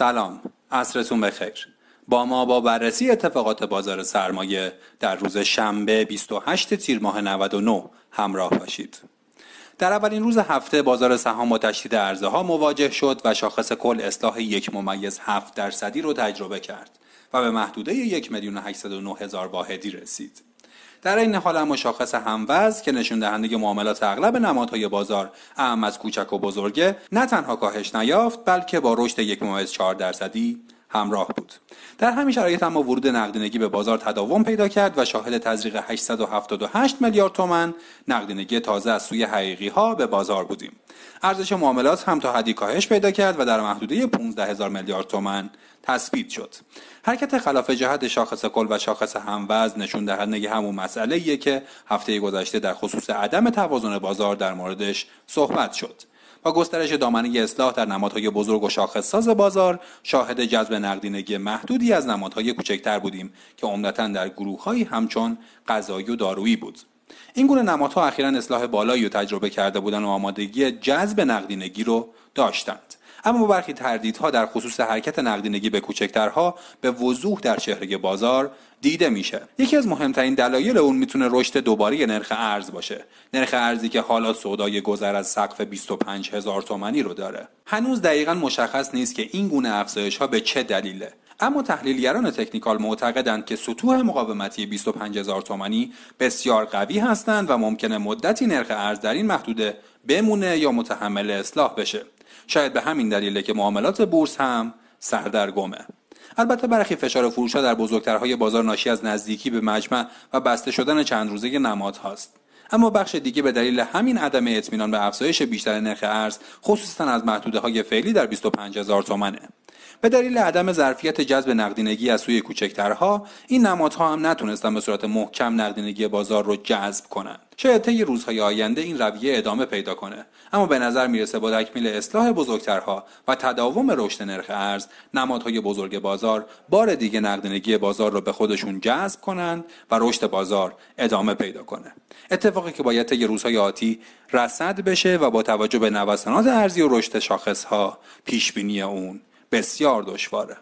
سلام. عصرتون بخیر با ما با بررسی اتفاقات بازار سرمایه در روز شنبه 28 تیر ماه 99 همراه باشید. در اولین روز هفته بازار سهام با تشدید عرضه ها مواجه شد و شاخص کل اصلاح یک ممیز هفت درصدی رو تجربه کرد و به محدوده یک میلیون هزار واحدی رسید. در این حال اما شاخص هموز که نشون دهنده معاملات اغلب نمادهای بازار اهم از کوچک و بزرگه نه تنها کاهش نیافت بلکه با رشد یک درصدی همراه بود. در همین شرایط اما ورود نقدینگی به بازار تداوم پیدا کرد و شاهد تزریق 878 میلیارد تومن نقدینگی تازه از سوی حقیقی ها به بازار بودیم. ارزش معاملات هم تا حدی کاهش پیدا کرد و در محدوده 15 هزار میلیارد تومن تثبیت شد. حرکت خلاف جهت شاخص کل و شاخص هموزن نشون دهنده همون مسئله که هفته گذشته در خصوص عدم توازن بازار در موردش صحبت شد. با گسترش دامنه اصلاح در نمادهای بزرگ و شاخص بازار شاهد جذب نقدینگی محدودی از نمادهای کوچکتر بودیم که عمدتا در گروههایی همچون غذایی و دارویی بود. این گونه نمادها اخیرا اصلاح بالایی رو تجربه کرده بودند و آمادگی جذب نقدینگی رو داشتند اما برخی تردیدها در خصوص حرکت نقدینگی به کوچکترها به وضوح در چهره بازار دیده میشه. یکی از مهمترین دلایل اون می‌تونه رشد دوباره نرخ ارز باشه. نرخ ارزی که حالا سودای گذر از سقف 25 هزار تومانی رو داره. هنوز دقیقا مشخص نیست که این گونه افزایش ها به چه دلیله. اما تحلیلگران تکنیکال معتقدند که سطوح مقاومتی 25 هزار تومانی بسیار قوی هستند و ممکنه مدتی نرخ ارز در این محدوده بمونه یا متحمل اصلاح بشه. شاید به همین دلیله که معاملات بورس هم سردرگمه. البته برخی فشار فروش در بزرگترهای بازار ناشی از نزدیکی به مجمع و بسته شدن چند روزه نماد هاست. اما بخش دیگه به دلیل همین عدم اطمینان به افزایش بیشتر نرخ ارز خصوصا از محدوده های فعلی در 25 هزار تومنه به دلیل عدم ظرفیت جذب نقدینگی از سوی کوچکترها این نمادها هم نتونستن به صورت محکم نقدینگی بازار رو جذب کنند. شاید طی روزهای آینده این رویه ادامه پیدا کنه. اما به نظر می‌رسه با تکمیل اصلاح بزرگترها و تداوم رشد نرخ ارز نمادهای بزرگ بازار بار دیگه نقدینگی بازار رو به خودشون جذب کنند و رشد بازار ادامه پیدا کنه. اتفاقی که باید طی روزهای آتی رصد بشه و با توجه به نوسانات ارزی و رشد شاخصها پیش بینی اون بسیار دشواره.